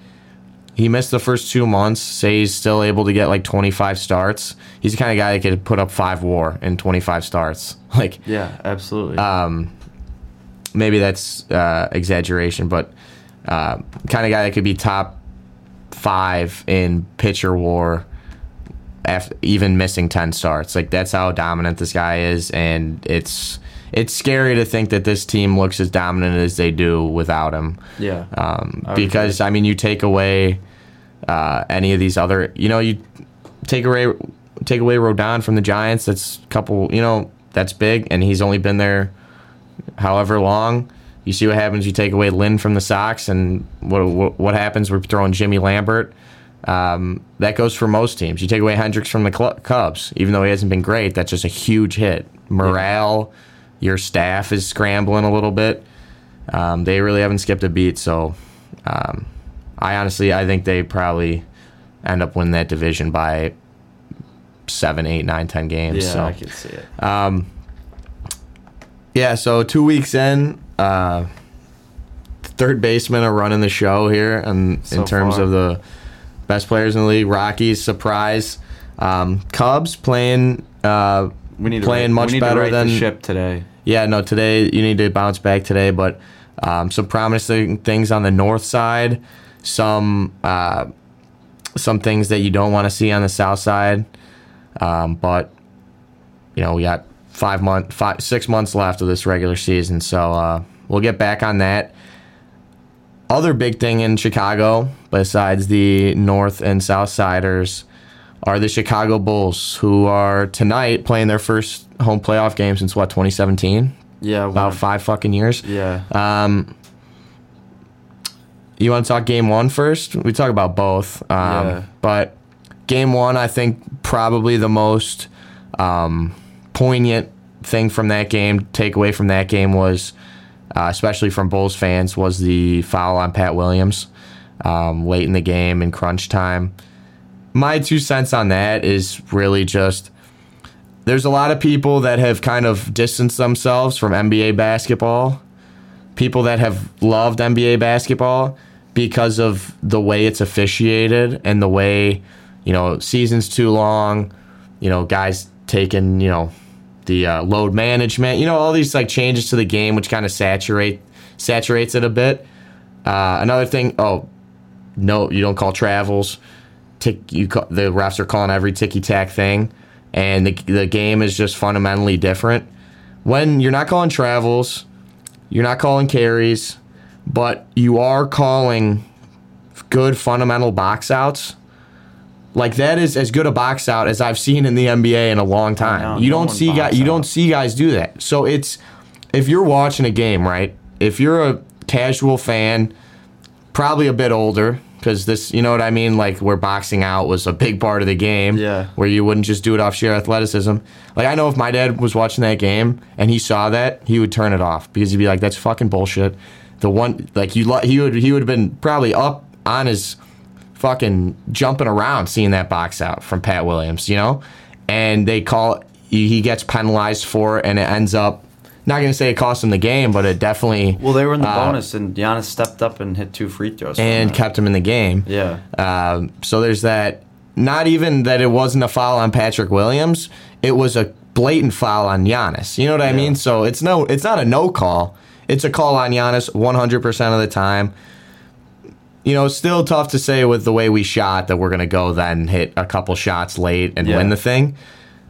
he missed the first two months. Say he's still able to get like 25 starts. He's the kind of guy that could put up five WAR in 25 starts. Like yeah, absolutely. um, maybe that's uh, exaggeration, but uh, kind of guy that could be top five in pitcher WAR. After, even missing 10 starts like that's how dominant this guy is and it's it's scary to think that this team looks as dominant as they do without him yeah, um, I because I mean, you take away uh, any of these other, you know, you take away take away Rodon from the Giants. That's a couple, you know, that's big, and he's only been there however long. You see what happens. You take away Lynn from the Sox, and what what, what happens? We're throwing Jimmy Lambert. Um, that goes for most teams. You take away Hendricks from the Cl- Cubs, even though he hasn't been great. That's just a huge hit. Morale, your staff is scrambling a little bit. Um, they really haven't skipped a beat. So, um, I honestly, I think they probably end up winning that division by seven, eight, nine, ten games. yeah, so, I can see it. yeah. So two weeks in, uh, third baseman are running the show here, and So in terms far. of the best players in the league, Rockies surprise, um, Cubs playing. Uh, we need playing to, much need better to than the ship today. yeah, no, today you need to bounce back today, but um, some promising things on the north side, some uh, some things that you don't want to see on the south side. Um, but you know, we got five month, five, six months left of this regular season, so uh, we'll get back on that. Other big thing in Chicago, besides the North and South Siders, are the Chicago Bulls, who are tonight playing their first home playoff game since what 2017, Yeah, about five fucking years. Yeah, Um, you want to talk game one first? We talk about both, um, Yeah. but game one, I think probably the most um, poignant thing from that game, takeaway from that game was, uh, especially from Bulls fans, was the foul on Pat Williams um, late in the game in crunch time. My two cents on that is really just there's a lot of people that have kind of distanced themselves from NBA basketball people that have loved NBA basketball because of the way it's officiated and the way, you know, seasons too long, you know, guys taking, you know, the uh, load management, you know, all these like changes to the game which kind of saturate saturates it a bit. Uh, another thing, oh, no, you don't call travels. Tick, you call, the refs are calling every ticky tack thing. and the the game is just fundamentally different. When you're not calling travels, you're not calling carries, but you are calling good fundamental box outs. Like that is as good a box out as I've seen in the NBA in a long time. you no don't see guys you don't see guys do that. So it's if you're watching a game, right? If you're a casual fan, probably a bit older because this, you know what I mean, like where boxing out was a big part of the game. Yeah. Where you wouldn't just do it off sheer athleticism. Like I know if my dad was watching that game and he saw that, he would turn it off because he'd be like, "That's fucking bullshit." The one like you, lo- he would he would have been probably up on his fucking jumping around seeing that box out from Pat Williams, you know? And they call he gets penalized for it and it ends up not going to say it cost him the game, but it definitely Well, they were in the uh, bonus, and Giannis stepped up and hit two free throws. and kept him in the game. yeah, Um, so there's that. Not even that it wasn't a foul on Patrick Williams. It was a blatant foul on Giannis. You know what I Yeah. mean? So it's no, it's not a no call. It's a call on Giannis 100% of the time. You know, still tough to say with the way we shot that we're going to go then hit a couple shots late and Yeah. win the thing.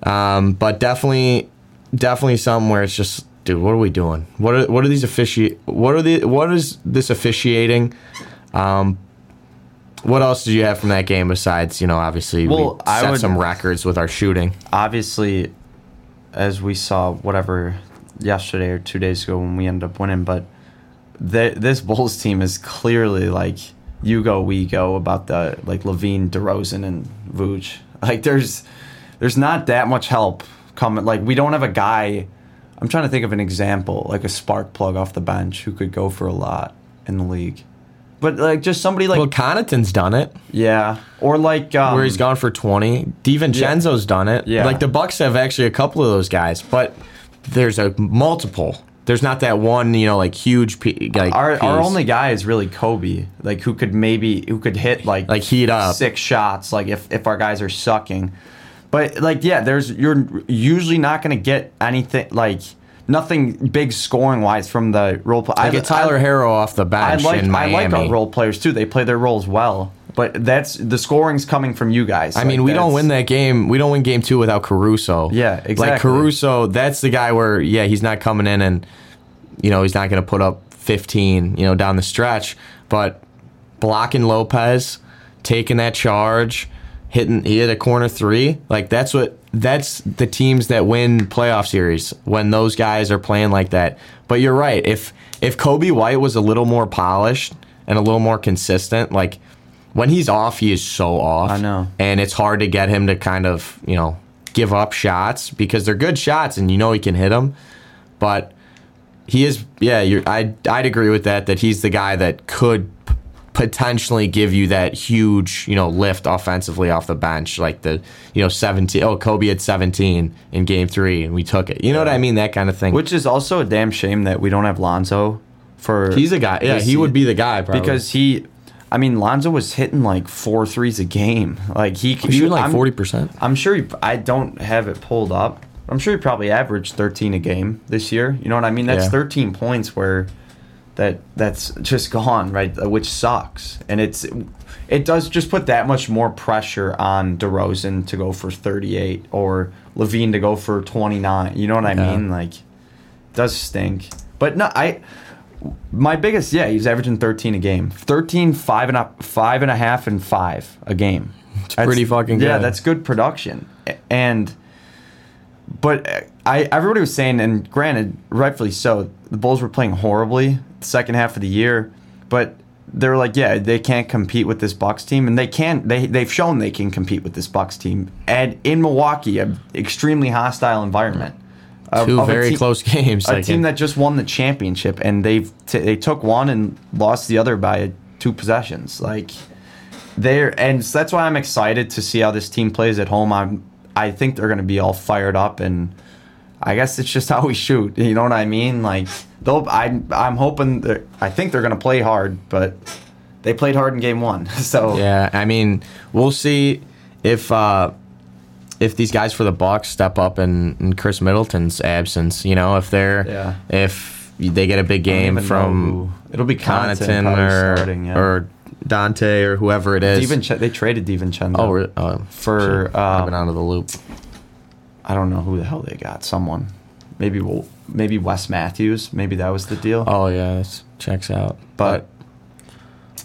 Um, but definitely, definitely something where it's just, dude, what are we doing? What are what are these offici? What are the what is this officiating? Um, what else did you have from that game besides you know obviously Well, we I set would- some records with our shooting? obviously, as we saw, whatever yesterday or two days ago when we ended up winning, but th- this Bulls team is clearly like you go, we go about the like LaVine, DeRozan, and Vooch. Like there's there's not that much help coming. Like we don't have a guy. I'm trying to think of an example, like a spark plug off the bench who could go for a lot in the league. But like just somebody like well, Connaughton's done it yeah, or like um, where he's gone for twenty. Divincenzo's done it. Yeah. like the Bucks have actually a couple of those guys, but there's a multiple. There's not that one you know like huge pe- like Our, our only guy is really Coby, like who could maybe who could hit like Like, heat up. six shots, like if if our guys are sucking. But like yeah, there's you're usually not gonna get anything like nothing big scoring wise from the role play. I get Tyler Herro off the I bench like in I like our role players too. They play their roles well, but that's the scoring's coming from you guys. I mean, we don't win that game. We don't win game two without Caruso. Yeah, exactly. Like. Caruso, that's the guy where yeah, he's not coming in and you know he's not going to put up 15, you know, down the stretch, but blocking Lopez, taking that charge, hitting he hit a corner three, like that's what that's the teams that win playoff series when those guys are playing like that. But you're right. If if Coby White was a little more polished and a little more consistent, like when he's off, he is so off. I know. And it's hard to get him to kind of, you know, give up shots because they're good shots and you know he can hit them. But he is, yeah, you're, I'd, I'd agree with that, that he's the guy that could p- potentially give you that huge, you know, lift offensively off the bench. Like the, you know, 17, oh, Coby had 17 in game three and we took it. You know what I mean? That kind of thing. Which is also a damn shame that we don't have Lonzo for. he's a guy. Yeah, he would be the guy probably. because he. I mean, Lonzo was hitting like four threes a game. Like he could shooting like 40%. I'm sure he, I don't have it pulled up. I'm sure he probably averaged 13 a game this year. You know what I mean? That's Yeah. 13 points where that that's just gone, right? Which sucks. And it's it does just put that much more pressure on DeRozan to go for 38 or LaVine to go for 29. You know what I Yeah. mean? Like does stink. But no, I my biggest yeah, he's averaging 13 a game. 13 five and a five and a half and 5 a game. It's pretty fucking good. Yeah, that's good production. And but uh, I everybody was saying, and granted, rightfully so, the Bulls were playing horribly the second half of the year, but they were like, yeah, they can't compete with this Bucks team, and they can. They they've shown they can compete with this Bucks team, and in Milwaukee, an extremely hostile environment. Of- Two of very team- close games. A like team it- that just won the championship, and they've t- they took one and lost the other by two possessions. Like they're and so that's why I'm excited to see how this team plays at home. I'm I think they're going to be all fired up, and I guess it's just how we shoot. You know what I mean? Like they'll. I I'm hoping. I think they're going to play hard, but they played hard in game one. So Yeah, I mean, we'll see if uh, if these guys for the Bucks step up in, in Khris Middleton's absence. You know, if they're Yeah. if they get a big game from it'll be Connaughton or starting, yeah. or Donte or whoever it is. DiVincenzo, they traded DiVincenzo. oh, uh, For, I've been um, out of the loop. I don't know who the hell they got. Someone, maybe Wo- maybe Wes Matthews. Maybe that was the deal. Oh yeah, this checks out. But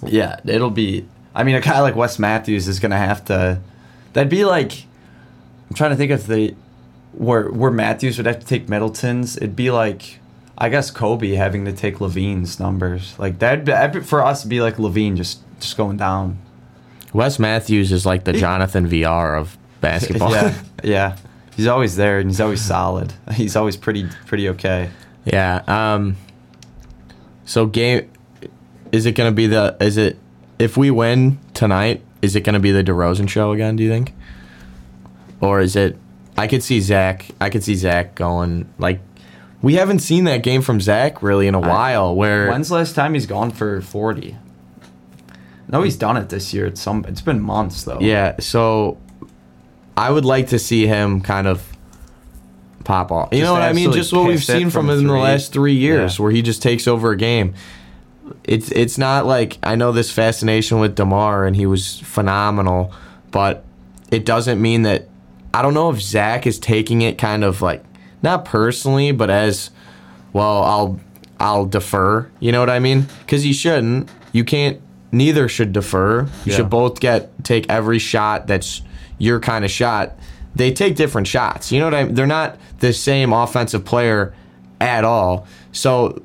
yeah, it'll be. I mean, a guy like Wes Matthews is gonna have to. That'd be like. I'm trying to think if the where where Matthews would have to take Middleton's. It'd be like, I guess Coby having to take LaVine's numbers. Like that'd be, that'd be for us. It'd be like Levine just just going down. Wes Matthews is like the Jonathan Villar of basketball. Yeah, yeah. He's always there and he's always solid. He's always pretty pretty okay. Yeah. Um. So game, is it gonna be the? Is it if we win tonight? Is it gonna be the DeRozan show again? Do you think? Or is it? I could see Zach. I could see Zach going like. We haven't seen that game from Zach really in a while. Where When's the last time he's gone for forty? No, he's done it this year. It's some. It's been months though. Yeah, so I would like to see him kind of pop off. You Just know what I mean? Just what we've seen from from him in the last three years, Yeah. where he just takes over a game. It's it's not like I know this fascination with Demar and he was phenomenal, but it doesn't mean that I don't know if Zach is taking it kind of like not personally, but as well. I'll I'll defer. You know what I mean? Because you shouldn't. You can't. Neither should defer. You Yeah. should both get take every shot that's your kind of shot. They take different shots. You know what I mean? They're not the same offensive player at all. So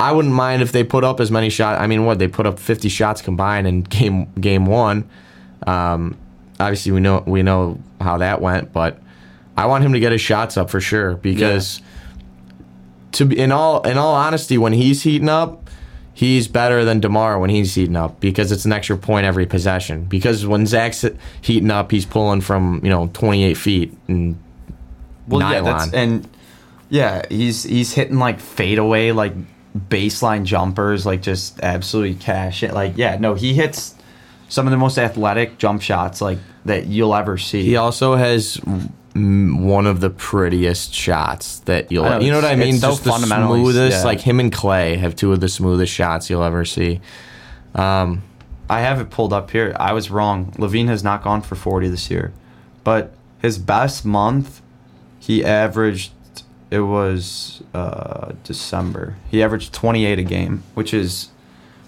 I wouldn't mind if they put up as many shots. I mean, what they put up 50 shots combined in game game one. Um, obviously, we know we know how that went, but I want him to get his shots up for sure because to be in all in all honesty, when he's heating up, he's better than Demar when he's heating up because it's an extra point every possession. Because when Zach's heating up, he's pulling from you know 28 feet and Well, yeah, that's and yeah, he's he's hitting like fadeaway like baseline jumpers, like just absolutely cash it. Like yeah, no, he hits some of the most athletic jump shots like that you'll ever see. He also has one of the prettiest shots that you'll. Know, you know what I mean? so Just the fundamentally- smoothest. yeah. Like him and Clay have two of the smoothest shots you'll ever see. Um, I have it pulled up here. I was wrong. LaVine has not gone for 40 this year. But his best month, he averaged, it was uh, December. He averaged 28 a game, which is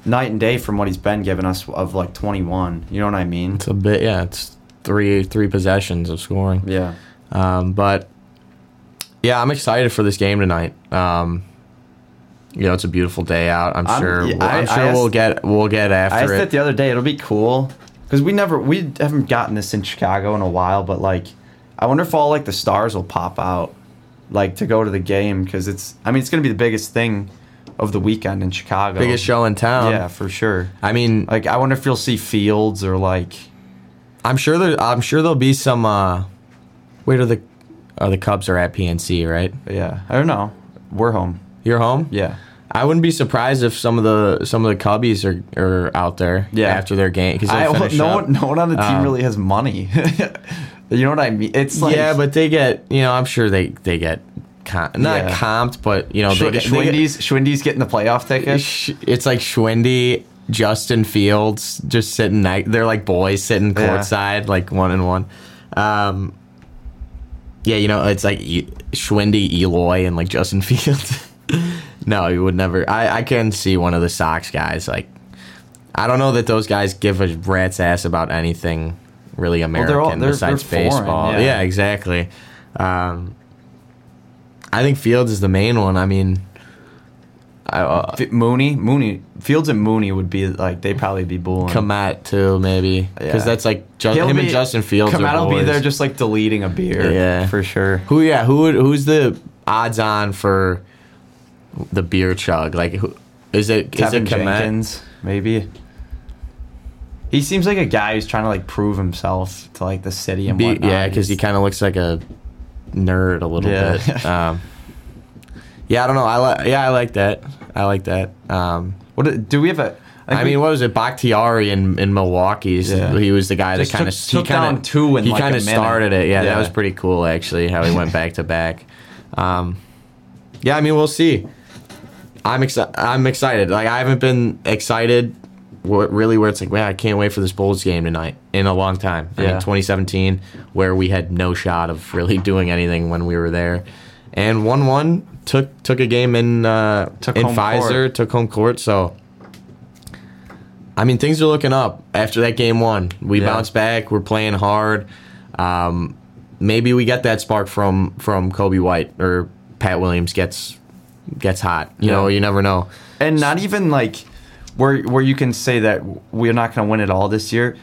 night and day from what he's been giving us of like 21. You know what I mean? it's a bit. Yeah, it's three three possessions of scoring. Yeah. Um, but yeah, I'm excited for this game tonight. Um, you know, it's a beautiful day out. I'm I'm- sure. I'm I- sure I we'll get we'll get I asked after it it. the other day. It'll be cool because we never we haven't gotten this in Chicago in a while. But like, I wonder if all like the stars will pop out, like to go to the game because it's. I mean, it's gonna be the biggest thing of the weekend in Chicago. Biggest show in town. Yeah, for sure. I mean, Like, I wonder if you'll see Fields or like. I'm sure there. I'm sure there'll be some. Uh, wait, are the are the Cubs are at PNC, right? Yeah, I don't know. We're home. You're home. Yeah. I wouldn't be surprised if some of the some of the Cubbies are, are out there. Yeah. After their game, because no, up. one, no one on the team Um, really has money. you know what I mean? It's like yeah, but they get. You know, I'm sure they they get. Com- not Yeah. comped, but you know, Sh- they get, they get- Schwindy's Schwindy's getting the playoff ticket. Sh- it's like Schwindy, Justin Fields just sitting. ni- They're like boys sitting Yeah. courtside, like one and one. Um, yeah, you know, it's like E- Schwindy, Eloy, and like Justin Fields. no, you would never. I I can see one of the Sox guys. Like, I don't know that those guys give a rat's ass about anything really American they're all- they're- besides they're foreign, baseball. yeah. yeah, exactly. Um, I think Fields is the main one. I mean. I, uh, F- Mooney, Mooney, Fields and Mooney would be like they'd probably be booing. Kmet too, maybe because Yeah. that's like just, him and Justin Fields. Are will be there just like deleting a beer. Yeah. for sure. who? Yeah, who? Would, who's the odds on for the beer chug? Like, who is it? Is it Kmet? Jenkins, maybe. He seems like a guy who's trying to like prove himself to like the city and Be, whatnot. yeah, because he kind of looks like a nerd a little Yeah. bit. Um, yeah, I don't know. I like. Yeah, I like that. I like that. Um, What do we have a? think I mean, what was it? Bakhtiari in, in Milwaukee. Yeah. He was the guy Just that kind of took- took down two in, he like, kind of started it. Yeah, that was pretty cool actually. How he went back to back. Um, yeah, I mean, we'll see. I'm excited. I'm excited. Like I haven't been excited really where it's like, man, I can't wait for this Bulls game tonight in a long time. I mean, Yeah. 2017, where we had no shot of really doing anything when we were there, and one one took took a game in uh, Took in Fiserv, court. took home court. So, I mean, things are looking up after that game one. We Yeah. bounced back. We're playing hard. Um, maybe we get that spark from from Coby White or Pat Williams gets gets hot. You Yeah. know, you never know. and not even like where where you can say that we're not going to win it all this year.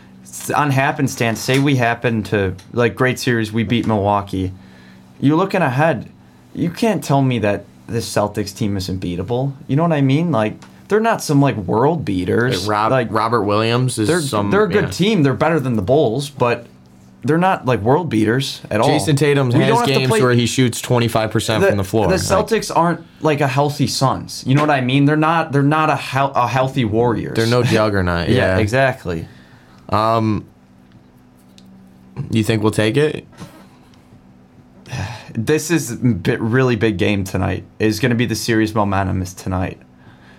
On happenstance, say we happen to like great series, we beat Milwaukee. You're looking ahead. You can't tell me that this Celtics team isn't beatable. You know what I mean? Like they're not some like world beaters. Rob, like Robert Williams is they're some. they're a good yeah. team. They're better than the Bulls, but they're not like world beaters at all. Jayson Tatum We has games play- where he shoots twenty five percent from the floor. The Like, Celtics aren't like a healthy Suns. You know what I mean? They're not. They're not a, hel- a healthy Warriors. they're no juggernaut. yeah, yeah, exactly. Um, you think we'll take it? This is a bit, really big game tonight. Is going to be the series momentum is tonight.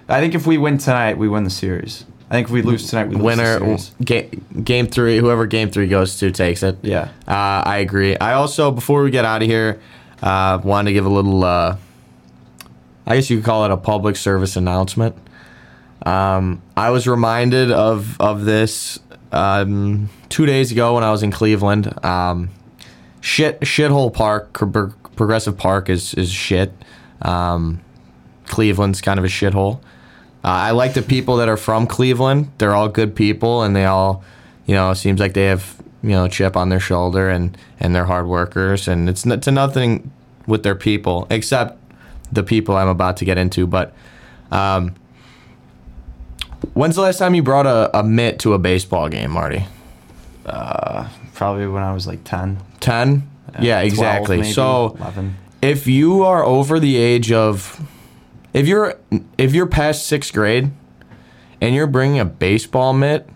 I think if we win tonight, we win the series. I think if we lose tonight, we lose Winner game, game three. Whoever game three goes to takes it. Yeah. Uh, I agree. I also, before we get out of here, uh, wanted to give a little, uh, I guess you could call it a public service announcement. Um, I was reminded of, of this um, two days ago when I was in Cleveland. Um, shit, shithole park, Progressive Park is, is shit. Um, Cleveland's kind of a shithole. Uh, I like the people that are from Cleveland. They're all good people, and they all, you know, it seems like they have you know chip on their shoulder, and and they're hard workers, and it's to nothing with their people except the people I'm about to get into. But um, when's the last time you brought a, a mitt to a baseball game, Marty? Uh, probably when I was like ten. Ten? Yeah, 12 exactly. maybe, so eleven. if you are over the age of if you're if you're past sixth grade and you're bringing a baseball mitt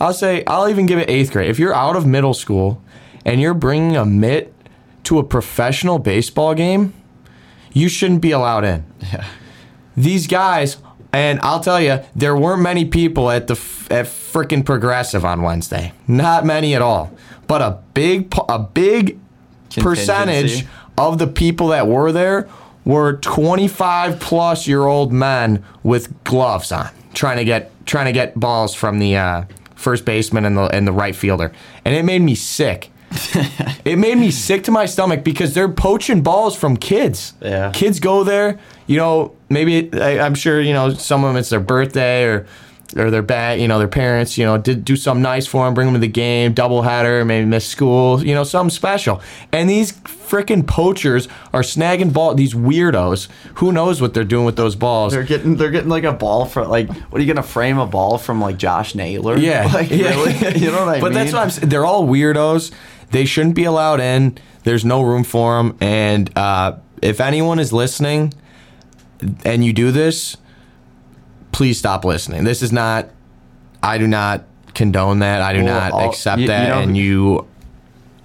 i'll say i'll even give it eighth grade if you're out of middle school and you're bringing a mitt to a professional baseball game you shouldn't be allowed in Yeah. these guys and I'll tell you, there weren't many people at the at frickin' Progressive on Wednesday. Not many at all. But a big a big percentage of the people that were there were 25 plus year old men with gloves on, trying to get trying to get balls from the uh, first baseman and the and the right fielder, and it made me sick. it made me sick to my stomach because they're poaching balls from kids. Yeah. Kids go there, you know, maybe I, I'm sure, you know, some of them it's their birthday or or their bat, you know, their parents, you know, did do something nice for them, bring them to the game, doubleheader, maybe miss school, you know, something special. And these freaking poachers are snagging ball. These weirdos, who knows what they're doing with those balls? They're getting they're getting like a ball from like what are you gonna frame a ball from like Josh Naylor? Yeah, like yeah. really? you know what I but mean? But that's what I'm saying. They're all weirdos. They shouldn't be allowed in. There's no room for them. And uh, if anyone is listening, and you do this, please stop listening. This is not. I do not condone that. I do Well, not all- accept you- you that. know and you,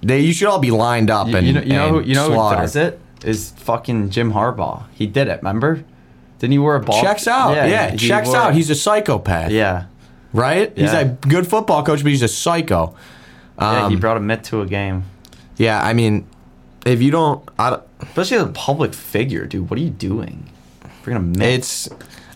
they, you should all be lined up and you know, you know who you know who does it is fucking Jim Harbaugh. He did it. Remember? Didn't he wear a ball? Checks out. Yeah, he checks wore- out. He's a psychopath. yeah. Right? He's a good football coach, but he's a psycho. Yeah, he Um, brought a mitt to a game. Yeah, I mean, if you don't, I don't Especially as a public figure, dude. What are you doing? Bringing a mitt. it's.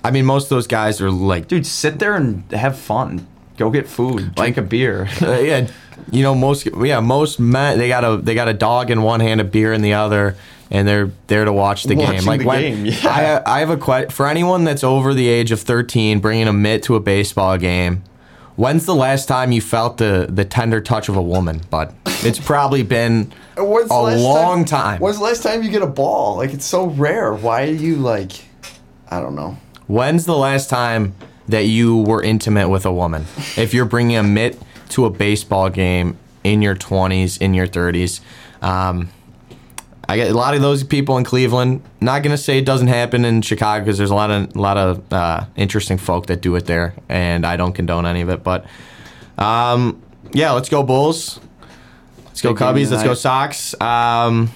I mean, most of those guys are like, dude, sit there and have fun. Go get food. Drink a beer. uh, yeah, you know, most yeah, most men they got a they got a dog in one hand, a beer in the other, and they're there to watch the Watching game. Like the when game, yeah. I I have a question for anyone that's over the age of thirteen, bringing a mitt to a baseball game. When's the last time you felt the the tender touch of a woman, bud? It's probably been a long time. When's the last time you get a ball? Like it's so rare. Why are you like? I don't know. When's the last time that you were intimate with a woman? If you're bringing a mitt to a baseball game in your 20s, in your 30s, um, I get a lot of those people in Cleveland. Not gonna say it doesn't happen in Chicago because there's a lot of a lot of uh, interesting folk that do it there, and I don't condone any of it. But um, yeah, let's go Bulls. Let's go Cubbies. Let's go. Sox. Um,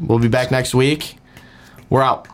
we'll be back next week. We're out.